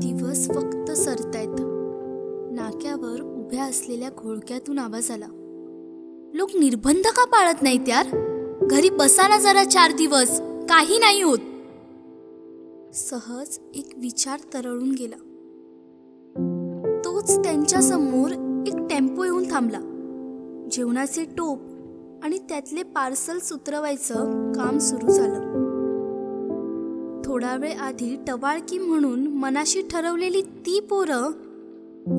दिवस फक्त सरतायत. नाक्यावर उभ्या असलेल्या घोळक्यातून आवाज आला. लोक निर्बंध का पाळत नाहीत यार? घरी बसा ना जरा चार दिवस काही नाही होत. सहज एक विचार तरळून गेला. तोच त्यांच्यासमोर एक टेम्पो येऊन थांबला. जेवणाचे टोप आणि त्यातले पार्सल उतरवायचं काम सुरू झालं. थोडा वेळ आधी टवाळकी म्हणून मनाशी ठरवलेली ती पोरं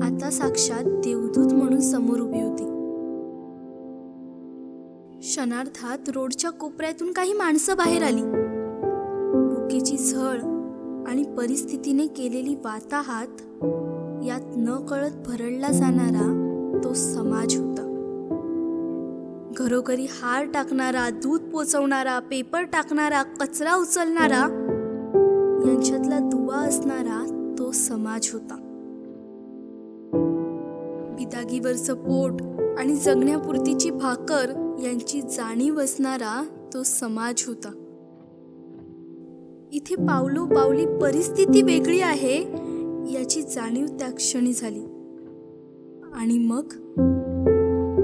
आता साक्षात देवदूत म्हणून समोर उभी होती. क्षणार्थात रोडच्या कोपऱ्यातून काही माणसं बाहेर आली. भुकेची झळ आणि परिस्थितीने केलेली वाताहात यात न कळत भरडला जाणारा तो समाज होता. घरोघरी हार टाकणारा दूध पोचवणारा पेपर टाकणारा कचरा उचलणारा यांच्यातला दुवा असणारा तो समाज होता. बिदागीवरचं पोट आणि जगण्यापुरतीची भाकर यांची जाणीव असणारा तो समाज होता. इथे पावलो पावली परिस्थिती वेगळी आहे याची जाणीव त्या क्षणी झाली. आणि मग?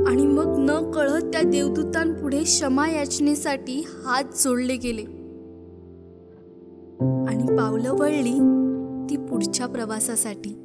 आणि मग न कळत त्या देवदूतांपुढे क्षमा याचनेसाठी हात जोडले गेले. आणि पावलं वळली ती पुढच्या प्रवासासाठी.